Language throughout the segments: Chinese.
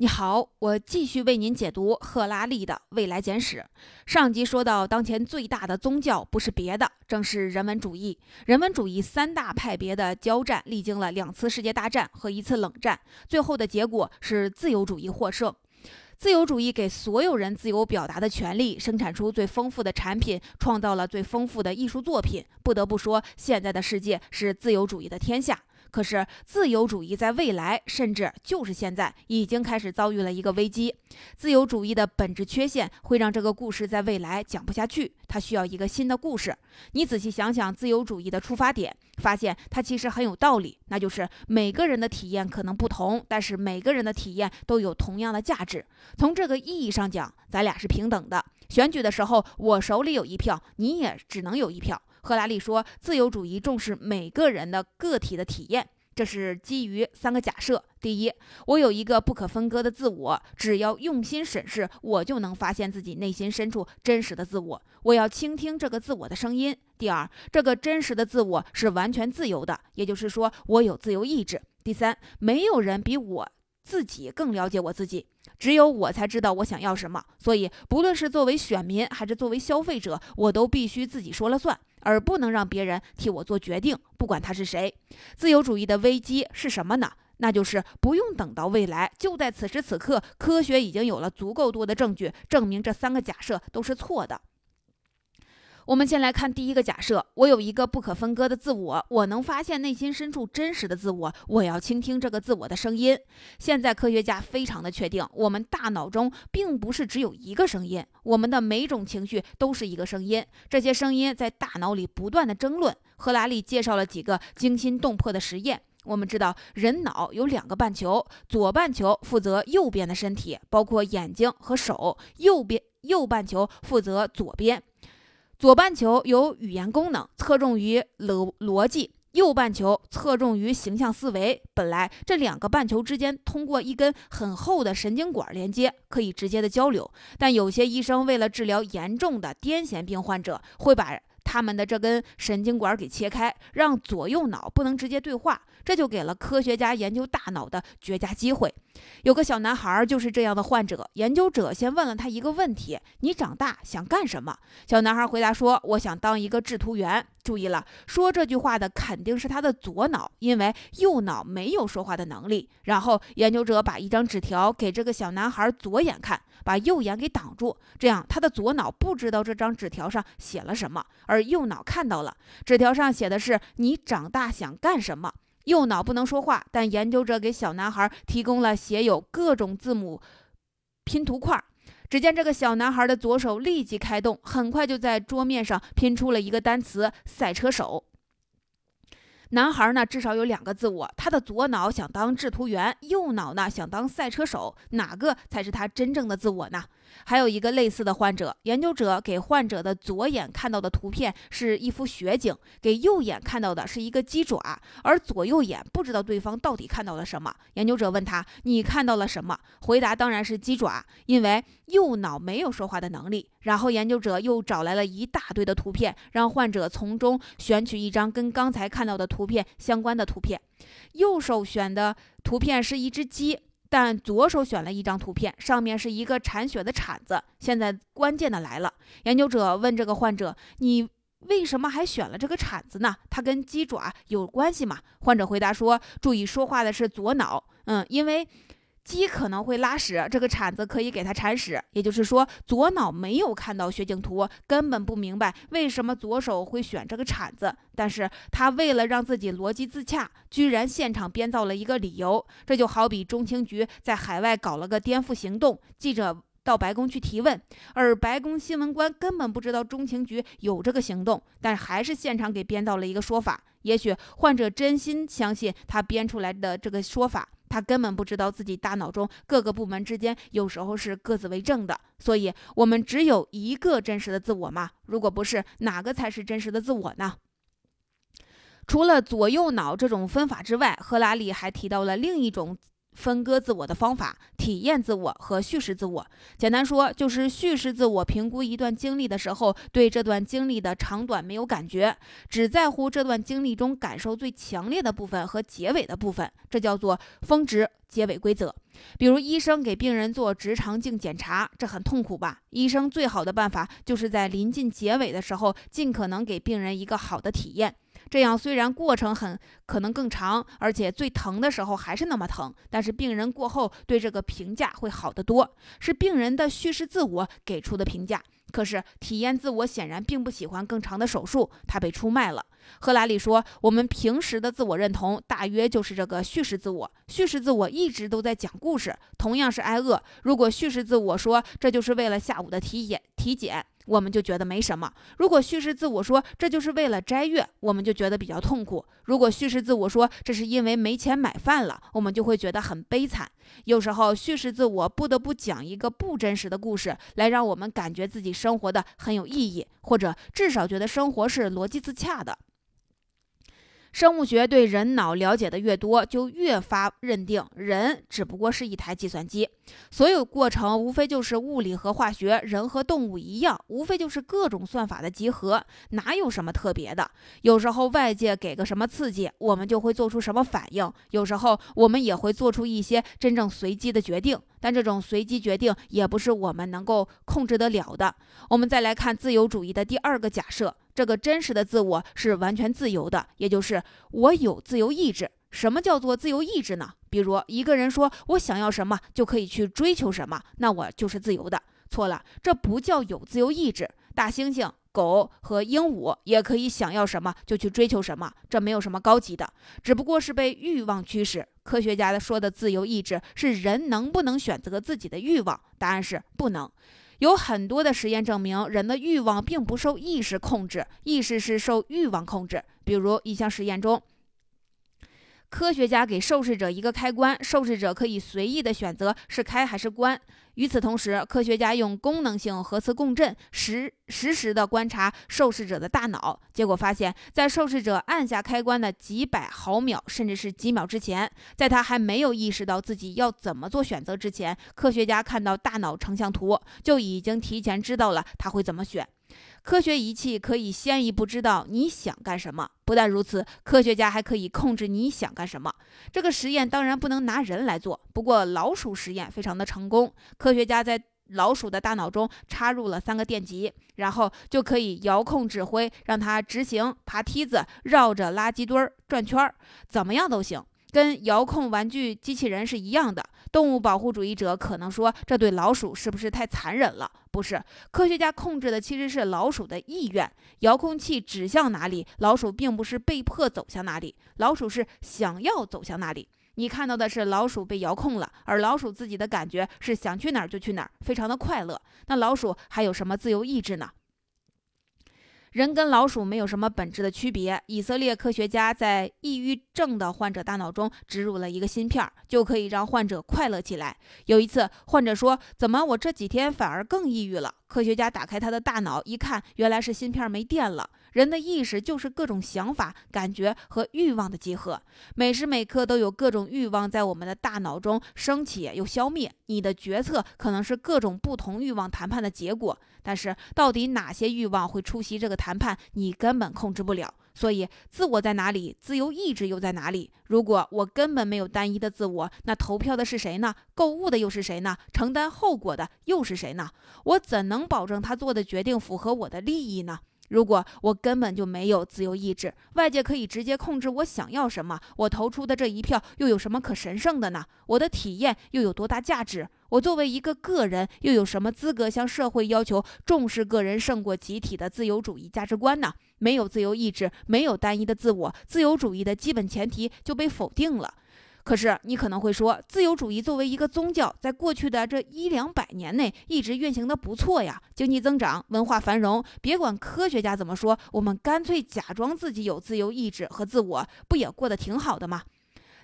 你好，我继续为您解读赫拉利的《未来简史》。上集说到，当前最大的宗教不是别的，正是人文主义。人文主义三大派别的交战，历经了两次世界大战和一次冷战，最后的结果是自由主义获胜。自由主义给所有人自由表达的权利，生产出最丰富的产品，创造了最丰富的艺术作品。不得不说，现在的世界是自由主义的天下。可是，自由主义在未来，甚至就是现在，已经开始遭遇了一个危机。自由主义的本质缺陷会让这个故事在未来讲不下去，它需要一个新的故事。你仔细想想，自由主义的出发点，发现它其实很有道理，那就是每个人的体验可能不同，但是每个人的体验都有同样的价值。从这个意义上讲，咱俩是平等的。选举的时候，我手里有一票，你也只能有一票。赫拉利说，自由主义重视每个人的个体的体验，这是基于三个假设：第一，我有一个不可分割的自我，只要用心审视，我就能发现自己内心深处真实的自我。我要倾听这个自我的声音。第二，这个真实的自我是完全自由的，也就是说，我有自由意志。第三，没有人比我自己更了解我自己。只有我才知道我想要什么，所以不论是作为选民还是作为消费者，我都必须自己说了算，而不能让别人替我做决定，不管他是谁。自由主义的危机是什么呢？那就是不用等到未来，就在此时此刻，科学已经有了足够多的证据证明这三个假设都是错的。我们先来看第一个假设：我有一个不可分割的自我，我能发现内心深处真实的自我，我要倾听这个自我的声音。现在科学家非常的确定，我们大脑中并不是只有一个声音，我们的每种情绪都是一个声音，这些声音在大脑里不断的争论。赫拉利介绍了几个惊心动魄的实验。我们知道，人脑有两个半球，左半球负责右边的身体，包括眼睛和手；右边右半球负责左边。左半球有语言功能，侧重于逻逻辑；右半球侧重于形象思维。本来这两个半球之间通过一根很厚的神经管连接，可以直接的交流。但有些医生为了治疗严重的癫痫病患者，会把他们的这根神经管给切开，让左右脑不能直接对话。这就给了科学家研究大脑的绝佳机会。有个小男孩就是这样的患者。研究者先问了他一个问题：“你长大想干什么？”小男孩回答说：“我想当一个制图员。”注意了，说这句话的肯定是他的左脑，因为右脑没有说话的能力。然后研究者把一张纸条给这个小男孩左眼看，把右眼给挡住，这样他的左脑不知道这张纸条上写了什么，而右脑看到了。纸条上写的是：“你长大想干什么？”右脑不能说话，但研究者给小男孩提供了写有各种字母拼图块。只见这个小男孩的左手立即开动，很快就在桌面上拼出了一个单词“赛车手”。男孩呢，至少有两个自我，他的左脑想当制图员，右脑呢想当赛车手，哪个才是他真正的自我呢？还有一个类似的患者，研究者给患者的左眼看到的图片是一幅雪景，给右眼看到的是一个鸡爪，而左右眼不知道对方到底看到了什么。研究者问他：“你看到了什么？”回答当然是鸡爪，因为右脑没有说话的能力。然后研究者又找来了一大堆的图片，让患者从中选取一张跟刚才看到的图片相关的图片。右手选的图片是一只鸡。但左手选了一张图片，上面是一个铲雪的铲子。现在关键的来了，研究者问这个患者：“你为什么还选了这个铲子呢？它跟鸡爪有关系吗？”患者回答说：“注意说话的是左脑，嗯，因为。”鸡可能会拉屎，这个铲子可以给它铲屎。也就是说，左脑没有看到雪景图，根本不明白为什么左手会选这个铲子。但是他为了让自己逻辑自洽，居然现场编造了一个理由。这就好比中情局在海外搞了个颠覆行动，记者到白宫去提问，而白宫新闻官根本不知道中情局有这个行动，但还是现场给编造了一个说法。也许患者真心相信他编出来的这个说法。他根本不知道自己大脑中各个部门之间有时候是各自为政的，所以我们只有一个真实的自我吗？如果不是，哪个才是真实的自我呢？除了左右脑这种分法之外，赫拉利还提到了另一种分割自我的方法：体验自我和叙事自我。简单说，就是叙事自我评估一段经历的时候，对这段经历的长短没有感觉，只在乎这段经历中感受最强烈的部分和结尾的部分，这叫做峰值结尾规则。比如，医生给病人做直肠镜检查，这很痛苦吧？医生最好的办法就是在临近结尾的时候，尽可能给病人一个好的体验。这样虽然过程很可能更长，而且最疼的时候还是那么疼，但是病人过后对这个评价会好得多，是病人的叙事自我给出的评价。可是体验自我显然并不喜欢更长的手术，他被出卖了。赫拉利说：“我们平时的自我认同大约就是这个叙事自我，叙事自我一直都在讲故事，同样是挨饿。如果叙事自我说这就是为了下午的体检，体检。”我们就觉得没什么。如果叙事自我说这就是为了斋月，我们就觉得比较痛苦。如果叙事自我说这是因为没钱买饭了，我们就会觉得很悲惨。有时候叙事自我不得不讲一个不真实的故事，来让我们感觉自己生活的很有意义，或者至少觉得生活是逻辑自洽的。生物学对人脑了解的越多，就越发认定人只不过是一台计算机，所有过程无非就是物理和化学，人和动物一样，无非就是各种算法的集合，哪有什么特别的？有时候外界给个什么刺激，我们就会做出什么反应；有时候我们也会做出一些真正随机的决定，但这种随机决定也不是我们能够控制得了的。我们再来看自由主义的第二个假设。这个真实的自我是完全自由的，也就是我有自由意志。什么叫做自由意志呢？比如一个人说我想要什么就可以去追求什么，那我就是自由的。错了，这不叫有自由意志。大猩猩、狗和鹦鹉也可以想要什么就去追求什么，这没有什么高级的，只不过是被欲望驱使。科学家说的自由意志是人能不能选择自己的欲望？答案是不能。有很多的实验证明，人的欲望并不受意识控制，意识是受欲望控制。比如一项实验中。科学家给受试者一个开关，受试者可以随意的选择是开还是关。与此同时，科学家用功能性核磁共振实实时的观察受试者的大脑，结果发现，在受试者按下开关的几百毫秒，甚至是几秒之前，在他还没有意识到自己要怎么做选择之前，科学家看到大脑成像图就已经提前知道了他会怎么选。科学仪器可以先一步知道你想干什么。不但如此，科学家还可以控制你想干什么。这个实验当然不能拿人来做，不过老鼠实验非常的成功。科学家在老鼠的大脑中插入了三个电极，然后就可以遥控指挥，让它执行爬梯子、绕着垃圾堆儿转圈儿，怎么样都行。跟遥控玩具机器人是一样的。动物保护主义者可能说，这对老鼠是不是太残忍了？不是，科学家控制的其实是老鼠的意愿。遥控器指向哪里，老鼠并不是被迫走向哪里，老鼠是想要走向哪里。你看到的是老鼠被遥控了，而老鼠自己的感觉是想去哪儿就去哪儿，非常的快乐。那老鼠还有什么自由意志呢？人跟老鼠没有什么本质的区别。以色列科学家在抑郁症的患者大脑中植入了一个芯片，就可以让患者快乐起来。有一次，患者说：“怎么我这几天反而更抑郁了？”科学家打开他的大脑一看，原来是芯片没电了。人的意识就是各种想法、感觉和欲望的集合，每时每刻都有各种欲望在我们的大脑中升起又消灭。你的决策可能是各种不同欲望谈判的结果，但是到底哪些欲望会出席这个谈判，你根本控制不了。所以，自我在哪里，自由意志又在哪里？如果我根本没有单一的自我，那投票的是谁呢？购物的又是谁呢？承担后果的又是谁呢？我怎能保证他做的决定符合我的利益呢？如果我根本就没有自由意志，外界可以直接控制我想要什么，我投出的这一票又有什么可神圣的呢？我的体验又有多大价值？我作为一个个人，又有什么资格向社会要求重视个人胜过集体的自由主义价值观呢？没有自由意志，没有单一的自我，自由主义的基本前提就被否定了。可是你可能会说，自由主义作为一个宗教，在过去的这一两百年内一直运行的不错呀，经济增长，文化繁荣。别管科学家怎么说，我们干脆假装自己有自由意志和自我，不也过得挺好的吗？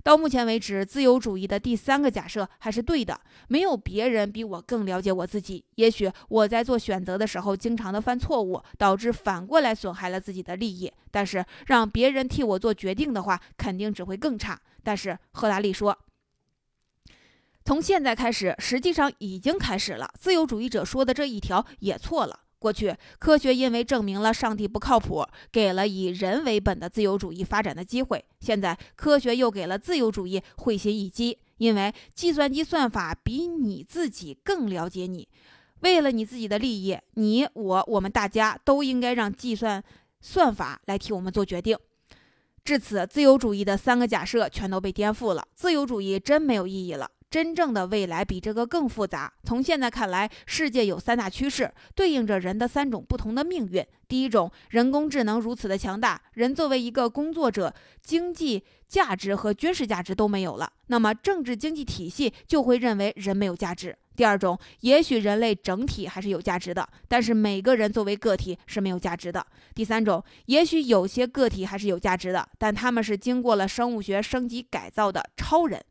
到目前为止，自由主义的第三个假设还是对的。没有别人比我更了解我自己。也许我在做选择的时候，经常的犯错误，导致反过来损害了自己的利益。但是让别人替我做决定的话，肯定只会更差。但是赫拉利说，从现在开始，实际上已经开始了。自由主义者说的这一条也错了。过去，科学因为证明了上帝不靠谱，给了以人为本的自由主义发展的机会。现在，科学又给了自由主义会心一击，因为计算机算法比你自己更了解你。为了你自己的利益，你我我们大家都应该让计算算法来替我们做决定。至此，自由主义的三个假设全都被颠覆了。自由主义真没有意义了。真正的未来比这个更复杂。从现在看来，世界有三大趋势，对应着人的三种不同的命运。第一种，人工智能如此的强大，人作为一个工作者，经济价值和军事价值都没有了，那么政治经济体系就会认为人没有价值。第二种，也许人类整体还是有价值的，但是每个人作为个体是没有价值的。第三种，也许有些个体还是有价值的，但他们是经过了生物学升级改造的超人。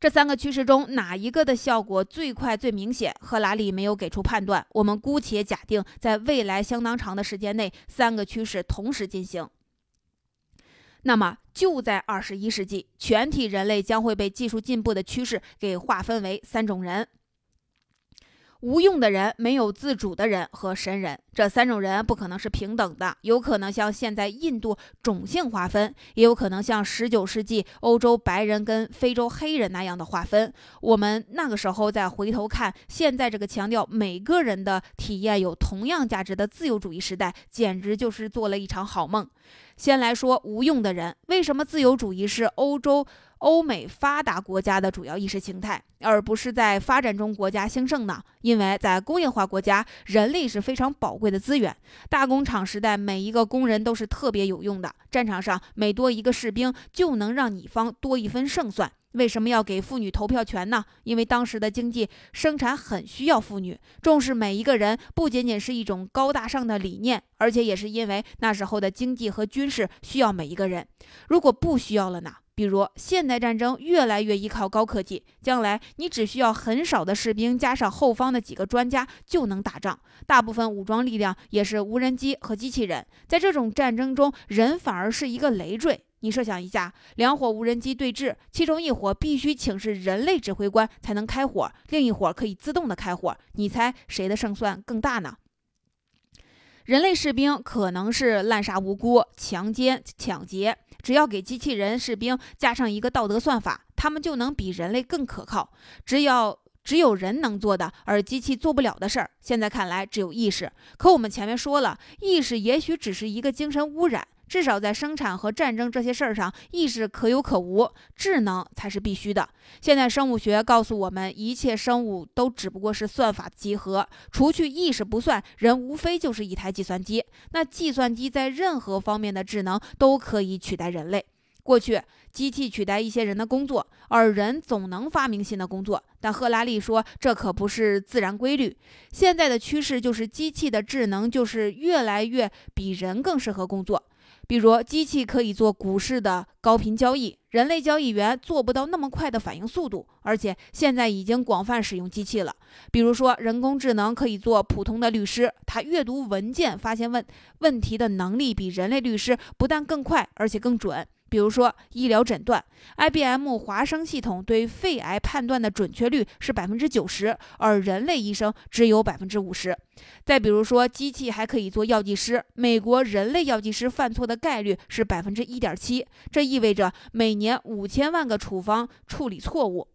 这三个趋势中，哪一个的效果最快、最明显？赫拉利没有给出判断。我们姑且假定，在未来相当长的时间内，三个趋势同时进行。那么，就在二十一世纪，全体人类将会被技术进步的趋势给划分为三种人。无用的人、没有自主的人和神人，这三种人不可能是平等的，有可能像现在印度种姓划分，也有可能像十九世纪欧洲白人跟非洲黑人那样的划分。我们那个时候再回头看，现在这个强调每个人的体验有同样价值的自由主义时代，简直就是做了一场好梦。先来说无用的人，为什么自由主义是欧洲？欧美发达国家的主要意识形态，而不是在发展中国家兴盛呢？因为在工业化国家，人力是非常宝贵的资源。大工厂时代，每一个工人都是特别有用的。战场上每多一个士兵，就能让你方多一分胜算。为什么要给妇女投票权呢？因为当时的经济生产很需要妇女，重视每一个人，不仅仅是一种高大上的理念，而且也是因为那时候的经济和军事需要每一个人。如果不需要了呢？比如，现代战争越来越依靠高科技，将来你只需要很少的士兵加上后方的几个专家就能打仗。大部分武装力量也是无人机和机器人。在这种战争中，人反而是一个累赘。你设想一下，两伙无人机对峙，其中一伙必须请示人类指挥官才能开火，另一伙可以自动的开火。你猜谁的胜算更大呢？人类士兵可能是滥杀无辜、强奸、抢劫。只要给机器人士兵加上一个道德算法，他们就能比人类更可靠。只要只有人能做的，而机器做不了的事儿，现在看来只有意识。可我们前面说了，意识也许只是一个精神污染。至少在生产和战争这些事儿上，意识可有可无，智能才是必须的。现在生物学告诉我们，一切生物都只不过是算法集合，除去意识不算，人无非就是一台计算机。那计算机在任何方面的智能都可以取代人类。过去，机器取代一些人的工作，而人总能发明新的工作。但赫拉利说，这可不是自然规律。现在的趋势就是，机器的智能就是越来越比人更适合工作。比如，机器可以做股市的高频交易，人类交易员做不到那么快的反应速度，而且现在已经广泛使用机器了。比如说，人工智能可以做普通的律师，他阅读文件、发现问问题的能力比人类律师不但更快，而且更准。比如说医疗诊断，IBM 华生系统对肺癌判断的准确率是百分之九十，而人类医生只有百分之五十。再比如说，机器还可以做药剂师，美国人类药剂师犯错的概率是百分之一点七，这意味着每年五千万个处方处理错误。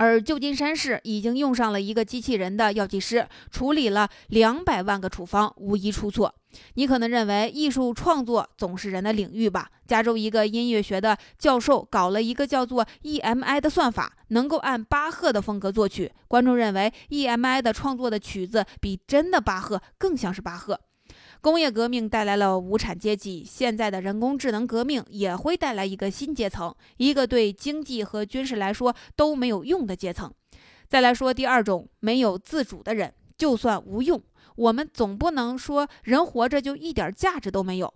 而旧金山市已经用上了一个机器人的药剂师，处理了两百万个处方，无一出错。你可能认为艺术创作总是人的领域吧？加州一个音乐学的教授搞了一个叫做 EMI 的算法，能够按巴赫的风格作曲。观众认为 EMI 的创作的曲子比真的巴赫更像是巴赫。工业革命带来了无产阶级，现在的人工智能革命也会带来一个新阶层，一个对经济和军事来说都没有用的阶层。再来说第二种，没有自主的人，就算无用，我们总不能说人活着就一点价值都没有。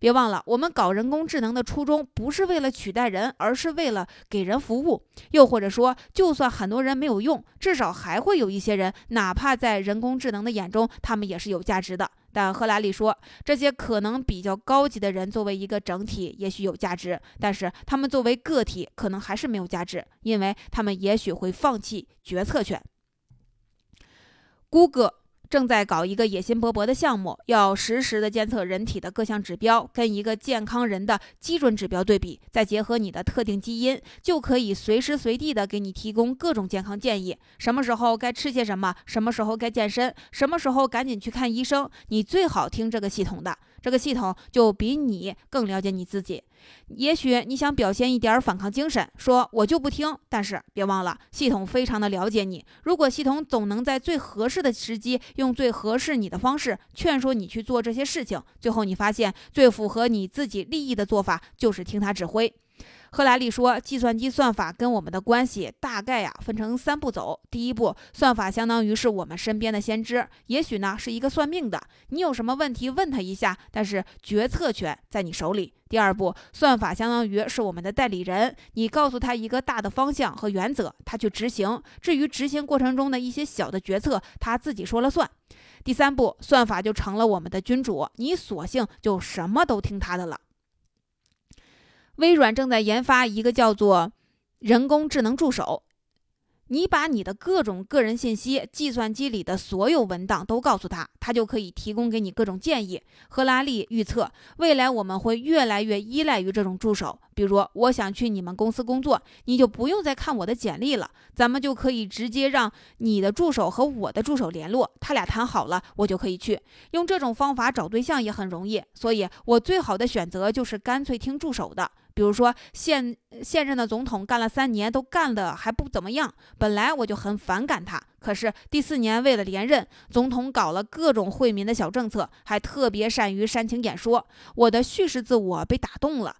别忘了，我们搞人工智能的初衷不是为了取代人，而是为了给人服务。又或者说，就算很多人没有用，至少还会有一些人，哪怕在人工智能的眼中，他们也是有价值的。但赫拉利说，这些可能比较高级的人作为一个整体也许有价值，但是他们作为个体可能还是没有价值，因为他们也许会放弃决策权。谷歌。正在搞一个野心勃勃的项目，要实时的监测人体的各项指标，跟一个健康人的基准指标对比，再结合你的特定基因，就可以随时随地的给你提供各种健康建议。什么时候该吃些什么？什么时候该健身？什么时候赶紧去看医生？你最好听这个系统的。这个系统就比你更了解你自己。也许你想表现一点反抗精神，说我就不听。但是别忘了，系统非常的了解你。如果系统总能在最合适的时机，用最合适你的方式劝说你去做这些事情，最后你发现最符合你自己利益的做法就是听他指挥。赫拉利说：“计算机算法跟我们的关系大概呀分成三步走。第一步，算法相当于是我们身边的先知，也许呢是一个算命的，你有什么问题问他一下，但是决策权在你手里。第二步，算法相当于是我们的代理人，你告诉他一个大的方向和原则，他去执行。至于执行过程中的一些小的决策，他自己说了算。第三步，算法就成了我们的君主，你索性就什么都听他的了。”微软正在研发一个叫做人工智能助手。你把你的各种个人信息、计算机里的所有文档都告诉他，他就可以提供给你各种建议。赫拉利预测，未来我们会越来越依赖于这种助手。比如，我想去你们公司工作，你就不用再看我的简历了，咱们就可以直接让你的助手和我的助手联络，他俩谈好了，我就可以去。用这种方法找对象也很容易，所以我最好的选择就是干脆听助手的。比如说，现现任的总统干了三年，都干的还不怎么样。本来我就很反感他，可是第四年为了连任，总统搞了各种惠民的小政策，还特别善于煽情演说。我的叙事自我被打动了，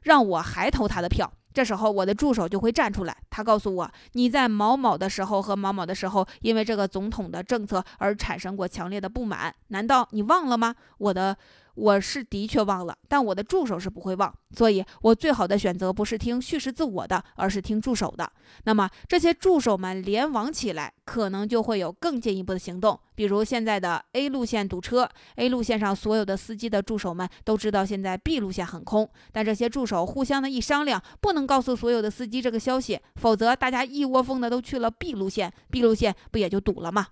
让我还投他的票。这时候，我的助手就会站出来，他告诉我：“你在某某的时候和某某的时候，因为这个总统的政策而产生过强烈的不满，难道你忘了吗？”我的。我是的确忘了，但我的助手是不会忘，所以我最好的选择不是听叙事自我的，而是听助手的。那么这些助手们联网起来，可能就会有更进一步的行动。比如现在的 A 路线堵车，A 路线上所有的司机的助手们都知道现在 B 路线很空，但这些助手互相的一商量，不能告诉所有的司机这个消息，否则大家一窝蜂的都去了 B 路线，B 路线不也就堵了吗？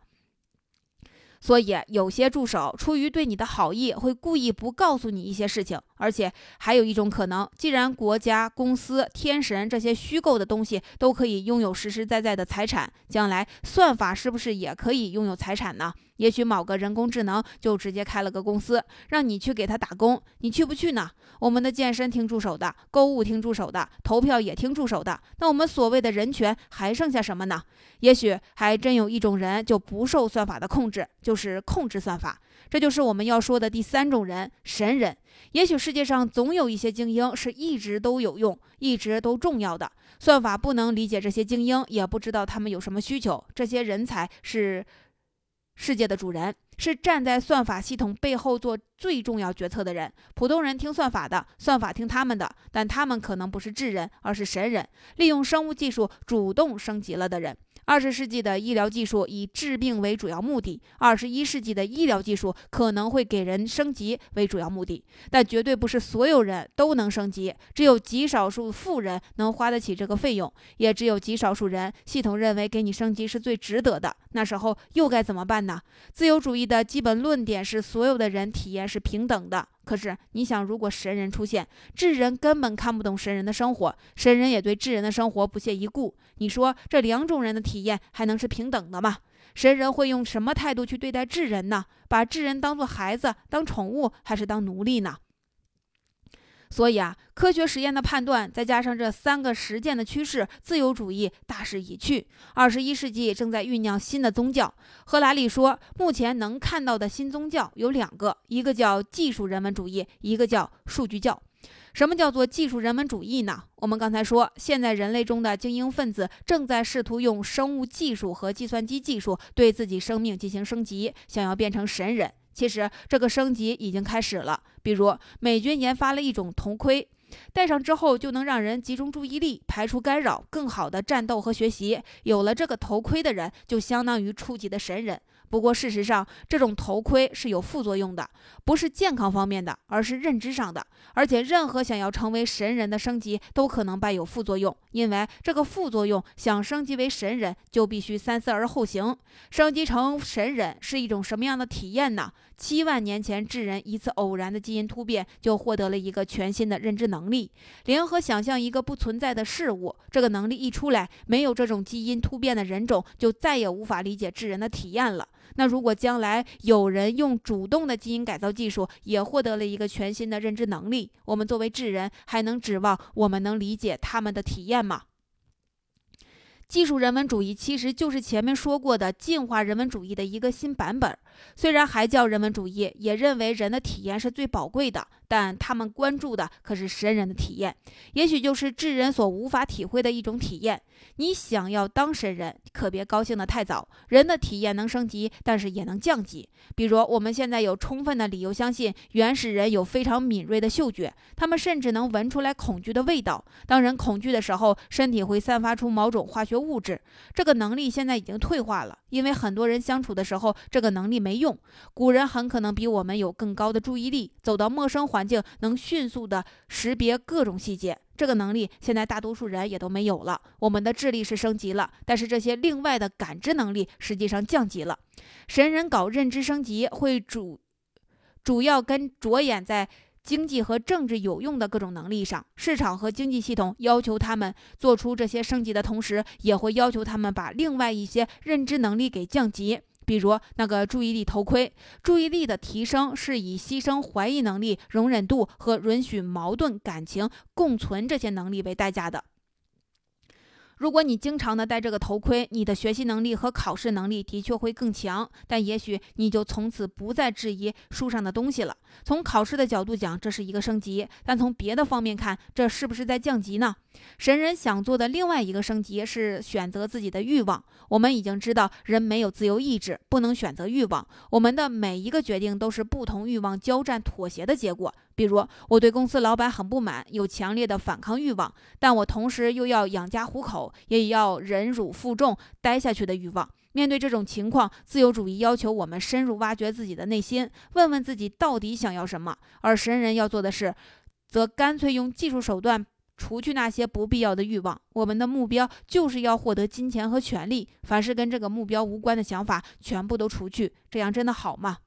所以，有些助手出于对你的好意，会故意不告诉你一些事情。而且，还有一种可能，既然国家、公司、天神这些虚构的东西都可以拥有实实在在的财产，将来算法是不是也可以拥有财产呢？也许某个人工智能就直接开了个公司，让你去给他打工，你去不去呢？我们的健身听助手的，购物听助手的，投票也听助手的，那我们所谓的人权还剩下什么呢？也许还真有一种人就不受算法的控制，就是控制算法。这就是我们要说的第三种人——神人。也许世界上总有一些精英是一直都有用、一直都重要的，算法不能理解这些精英，也不知道他们有什么需求。这些人才是。世界的主人是站在算法系统背后做最重要决策的人。普通人听算法的，算法听他们的，但他们可能不是智人，而是神人，利用生物技术主动升级了的人。二十世纪的医疗技术以治病为主要目的，二十一世纪的医疗技术可能会给人升级为主要目的，但绝对不是所有人都能升级，只有极少数富人能花得起这个费用，也只有极少数人系统认为给你升级是最值得的。那时候又该怎么办呢？自由主义的基本论点是所有的人体验是平等的。可是你想，如果神人出现，智人根本看不懂神人的生活，神人也对智人的生活不屑一顾。你说这两种人的体验还能是平等的吗？神人会用什么态度去对待智人呢？把智人当做孩子、当宠物，还是当奴隶呢？所以啊，科学实验的判断，再加上这三个实践的趋势，自由主义大势已去。二十一世纪正在酝酿新的宗教。赫拉利说，目前能看到的新宗教有两个，一个叫技术人文主义，一个叫数据教。什么叫做技术人文主义呢？我们刚才说，现在人类中的精英分子正在试图用生物技术和计算机技术对自己生命进行升级，想要变成神人。其实这个升级已经开始了，比如美军研发了一种头盔，戴上之后就能让人集中注意力，排除干扰，更好的战斗和学习。有了这个头盔的人，就相当于初级的神人。不过事实上，这种头盔是有副作用的，不是健康方面的，而是认知上的。而且，任何想要成为神人的升级都可能伴有副作用，因为这个副作用，想升级为神人就必须三思而后行。升级成神人是一种什么样的体验呢？七万年前，智人一次偶然的基因突变就获得了一个全新的认知能力，联合想象一个不存在的事物。这个能力一出来，没有这种基因突变的人种就再也无法理解智人的体验了。那如果将来有人用主动的基因改造技术，也获得了一个全新的认知能力，我们作为智人还能指望我们能理解他们的体验吗？技术人文主义其实就是前面说过的进化人文主义的一个新版本。虽然还叫人文主义，也认为人的体验是最宝贵的，但他们关注的可是神人的体验，也许就是智人所无法体会的一种体验。你想要当神人，可别高兴得太早。人的体验能升级，但是也能降级。比如，我们现在有充分的理由相信，原始人有非常敏锐的嗅觉，他们甚至能闻出来恐惧的味道。当人恐惧的时候，身体会散发出某种化学物质。这个能力现在已经退化了，因为很多人相处的时候，这个能力没用。古人很可能比我们有更高的注意力，走到陌生环境能迅速地识别各种细节。这个能力现在大多数人也都没有了。我们的智力是升级了，但是这些另外的感知能力实际上降级了。神人搞认知升级会主主要跟着眼在经济和政治有用的各种能力上。市场和经济系统要求他们做出这些升级的同时，也会要求他们把另外一些认知能力给降级。比如那个注意力头盔，注意力的提升是以牺牲怀疑能力、容忍度和允许矛盾感情共存这些能力为代价的。如果你经常的戴这个头盔，你的学习能力和考试能力的确会更强，但也许你就从此不再质疑书上的东西了。从考试的角度讲，这是一个升级；但从别的方面看，这是不是在降级呢？神人想做的另外一个升级是选择自己的欲望。我们已经知道，人没有自由意志，不能选择欲望。我们的每一个决定都是不同欲望交战妥协的结果。比如，我对公司老板很不满，有强烈的反抗欲望，但我同时又要养家糊口，也要忍辱负重待下去的欲望。面对这种情况，自由主义要求我们深入挖掘自己的内心，问问自己到底想要什么。而神人要做的是，则干脆用技术手段除去那些不必要的欲望。我们的目标就是要获得金钱和权利，凡是跟这个目标无关的想法全部都除去。这样真的好吗？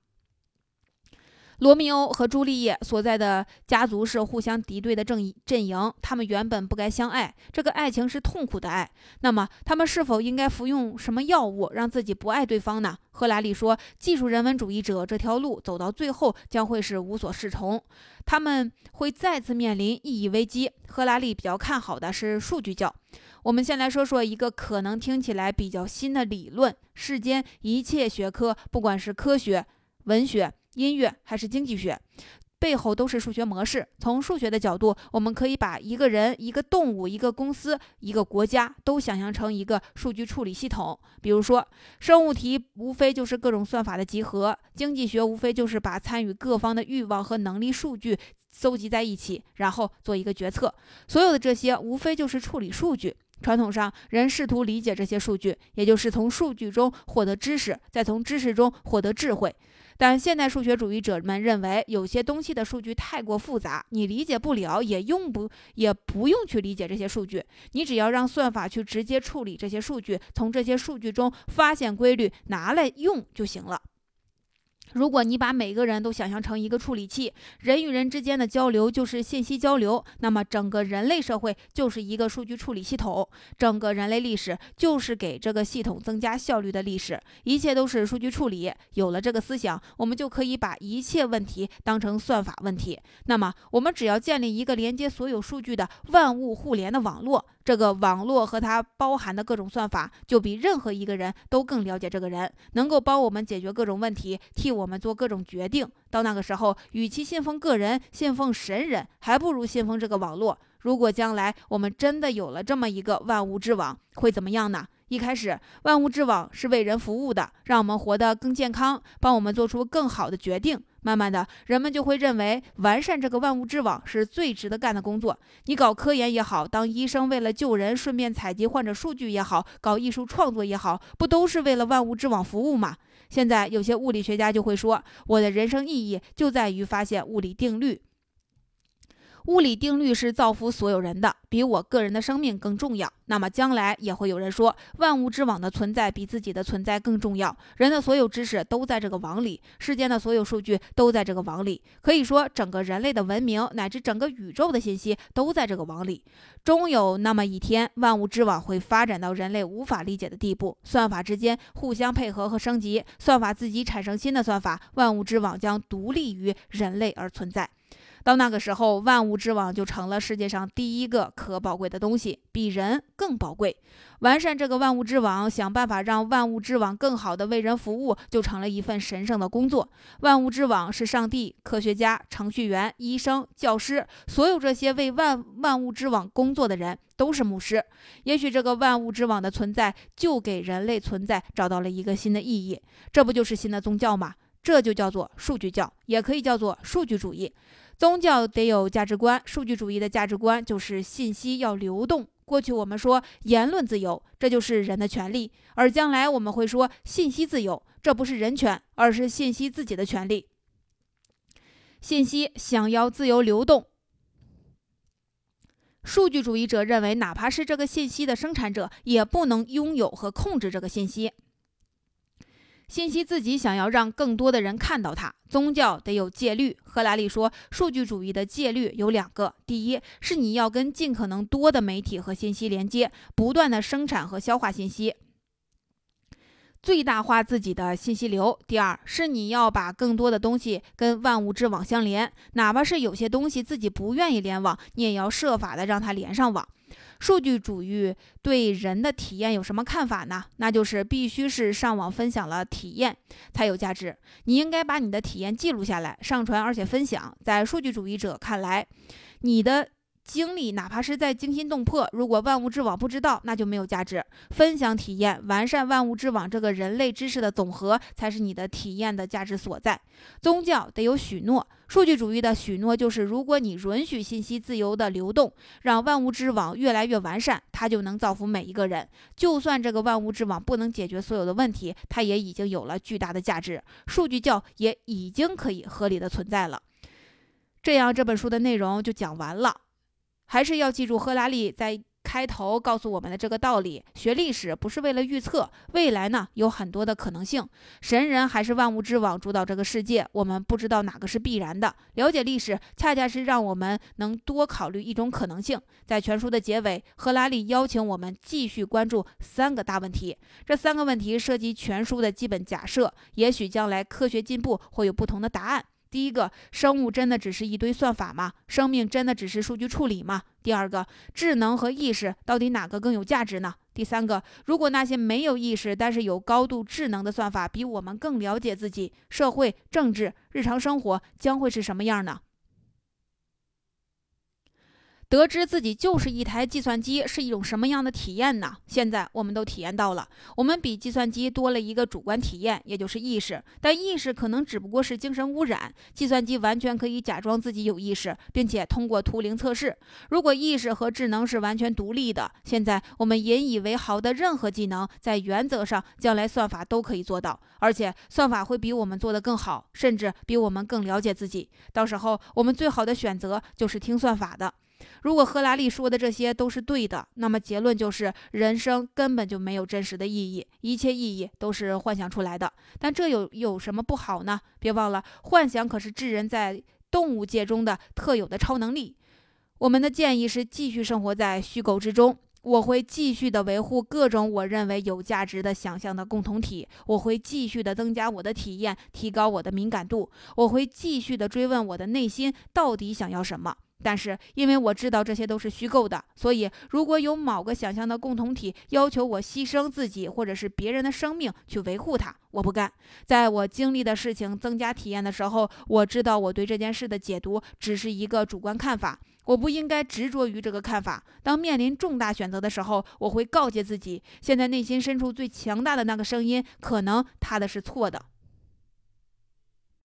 罗密欧和朱丽叶所在的家族是互相敌对的阵阵营，他们原本不该相爱，这个爱情是痛苦的爱。那么，他们是否应该服用什么药物让自己不爱对方呢？赫拉利说，技术人文主义者这条路走到最后将会是无所适从，他们会再次面临意义危机。赫拉利比较看好的是数据教。我们先来说说一个可能听起来比较新的理论：世间一切学科，不管是科学、文学。音乐还是经济学，背后都是数学模式。从数学的角度，我们可以把一个人、一个动物、一个公司、一个国家都想象成一个数据处理系统。比如说，生物题无非就是各种算法的集合；经济学无非就是把参与各方的欲望和能力数据搜集在一起，然后做一个决策。所有的这些无非就是处理数据。传统上，人试图理解这些数据，也就是从数据中获得知识，再从知识中获得智慧。但现代数学主义者们认为，有些东西的数据太过复杂，你理解不了，也用不也不用去理解这些数据，你只要让算法去直接处理这些数据，从这些数据中发现规律，拿来用就行了。如果你把每个人都想象成一个处理器，人与人之间的交流就是信息交流，那么整个人类社会就是一个数据处理系统，整个人类历史就是给这个系统增加效率的历史，一切都是数据处理。有了这个思想，我们就可以把一切问题当成算法问题。那么，我们只要建立一个连接所有数据的万物互联的网络。这个网络和它包含的各种算法，就比任何一个人都更了解这个人，能够帮我们解决各种问题，替我们做各种决定。到那个时候，与其信奉个人、信奉神人，还不如信奉这个网络。如果将来我们真的有了这么一个万物之网，会怎么样呢？一开始，万物之网是为人服务的，让我们活得更健康，帮我们做出更好的决定。慢慢的，人们就会认为完善这个万物之网是最值得干的工作。你搞科研也好，当医生为了救人顺便采集患者数据也好，搞艺术创作也好，不都是为了万物之网服务吗？现在有些物理学家就会说，我的人生意义就在于发现物理定律。物理定律是造福所有人的，比我个人的生命更重要。那么将来也会有人说，万物之网的存在比自己的存在更重要。人的所有知识都在这个网里，世间的所有数据都在这个网里。可以说，整个人类的文明乃至整个宇宙的信息都在这个网里。终有那么一天，万物之网会发展到人类无法理解的地步，算法之间互相配合和升级，算法自己产生新的算法，万物之网将独立于人类而存在。到那个时候，万物之网就成了世界上第一个可宝贵的东西，比人更宝贵。完善这个万物之网，想办法让万物之网更好的为人服务，就成了一份神圣的工作。万物之网是上帝、科学家、程序员、医生、教师，所有这些为万万物之网工作的人都是牧师。也许这个万物之网的存在，就给人类存在找到了一个新的意义。这不就是新的宗教吗？这就叫做数据教，也可以叫做数据主义。宗教得有价值观，数据主义的价值观就是信息要流动。过去我们说言论自由，这就是人的权利；而将来我们会说信息自由，这不是人权，而是信息自己的权利。信息想要自由流动，数据主义者认为，哪怕是这个信息的生产者，也不能拥有和控制这个信息。信息自己想要让更多的人看到它，宗教得有戒律。赫拉利说，数据主义的戒律有两个：第一是你要跟尽可能多的媒体和信息连接，不断的生产和消化信息，最大化自己的信息流；第二是你要把更多的东西跟万物之网相连，哪怕是有些东西自己不愿意联网，你也要设法的让它连上网。数据主义对人的体验有什么看法呢？那就是必须是上网分享了体验才有价值。你应该把你的体验记录下来，上传而且分享。在数据主义者看来，你的。经历哪怕是在惊心动魄，如果万物之网不知道，那就没有价值。分享体验，完善万物之网这个人类知识的总和，才是你的体验的价值所在。宗教得有许诺，数据主义的许诺就是，如果你允许信息自由的流动，让万物之网越来越完善，它就能造福每一个人。就算这个万物之网不能解决所有的问题，它也已经有了巨大的价值。数据教也已经可以合理的存在了。这样，这本书的内容就讲完了。还是要记住赫拉利在开头告诉我们的这个道理：学历史不是为了预测未来呢，有很多的可能性。神人还是万物之网主导这个世界，我们不知道哪个是必然的。了解历史，恰恰是让我们能多考虑一种可能性。在全书的结尾，赫拉利邀请我们继续关注三个大问题。这三个问题涉及全书的基本假设，也许将来科学进步会有不同的答案。第一个，生物真的只是一堆算法吗？生命真的只是数据处理吗？第二个，智能和意识到底哪个更有价值呢？第三个，如果那些没有意识但是有高度智能的算法比我们更了解自己、社会、政治、日常生活，将会是什么样呢？得知自己就是一台计算机是一种什么样的体验呢？现在我们都体验到了，我们比计算机多了一个主观体验，也就是意识。但意识可能只不过是精神污染，计算机完全可以假装自己有意识，并且通过图灵测试。如果意识和智能是完全独立的，现在我们引以为豪的任何技能，在原则上将来算法都可以做到，而且算法会比我们做得更好，甚至比我们更了解自己。到时候我们最好的选择就是听算法的。如果赫拉利说的这些都是对的，那么结论就是人生根本就没有真实的意义，一切意义都是幻想出来的。但这有有什么不好呢？别忘了，幻想可是智人在动物界中的特有的超能力。我们的建议是继续生活在虚构之中。我会继续的维护各种我认为有价值的想象的共同体。我会继续的增加我的体验，提高我的敏感度。我会继续的追问我的内心到底想要什么。但是因为我知道这些都是虚构的，所以如果有某个想象的共同体要求我牺牲自己或者是别人的生命去维护它，我不干。在我经历的事情增加体验的时候，我知道我对这件事的解读只是一个主观看法，我不应该执着于这个看法。当面临重大选择的时候，我会告诫自己，现在内心深处最强大的那个声音，可能他的是错的。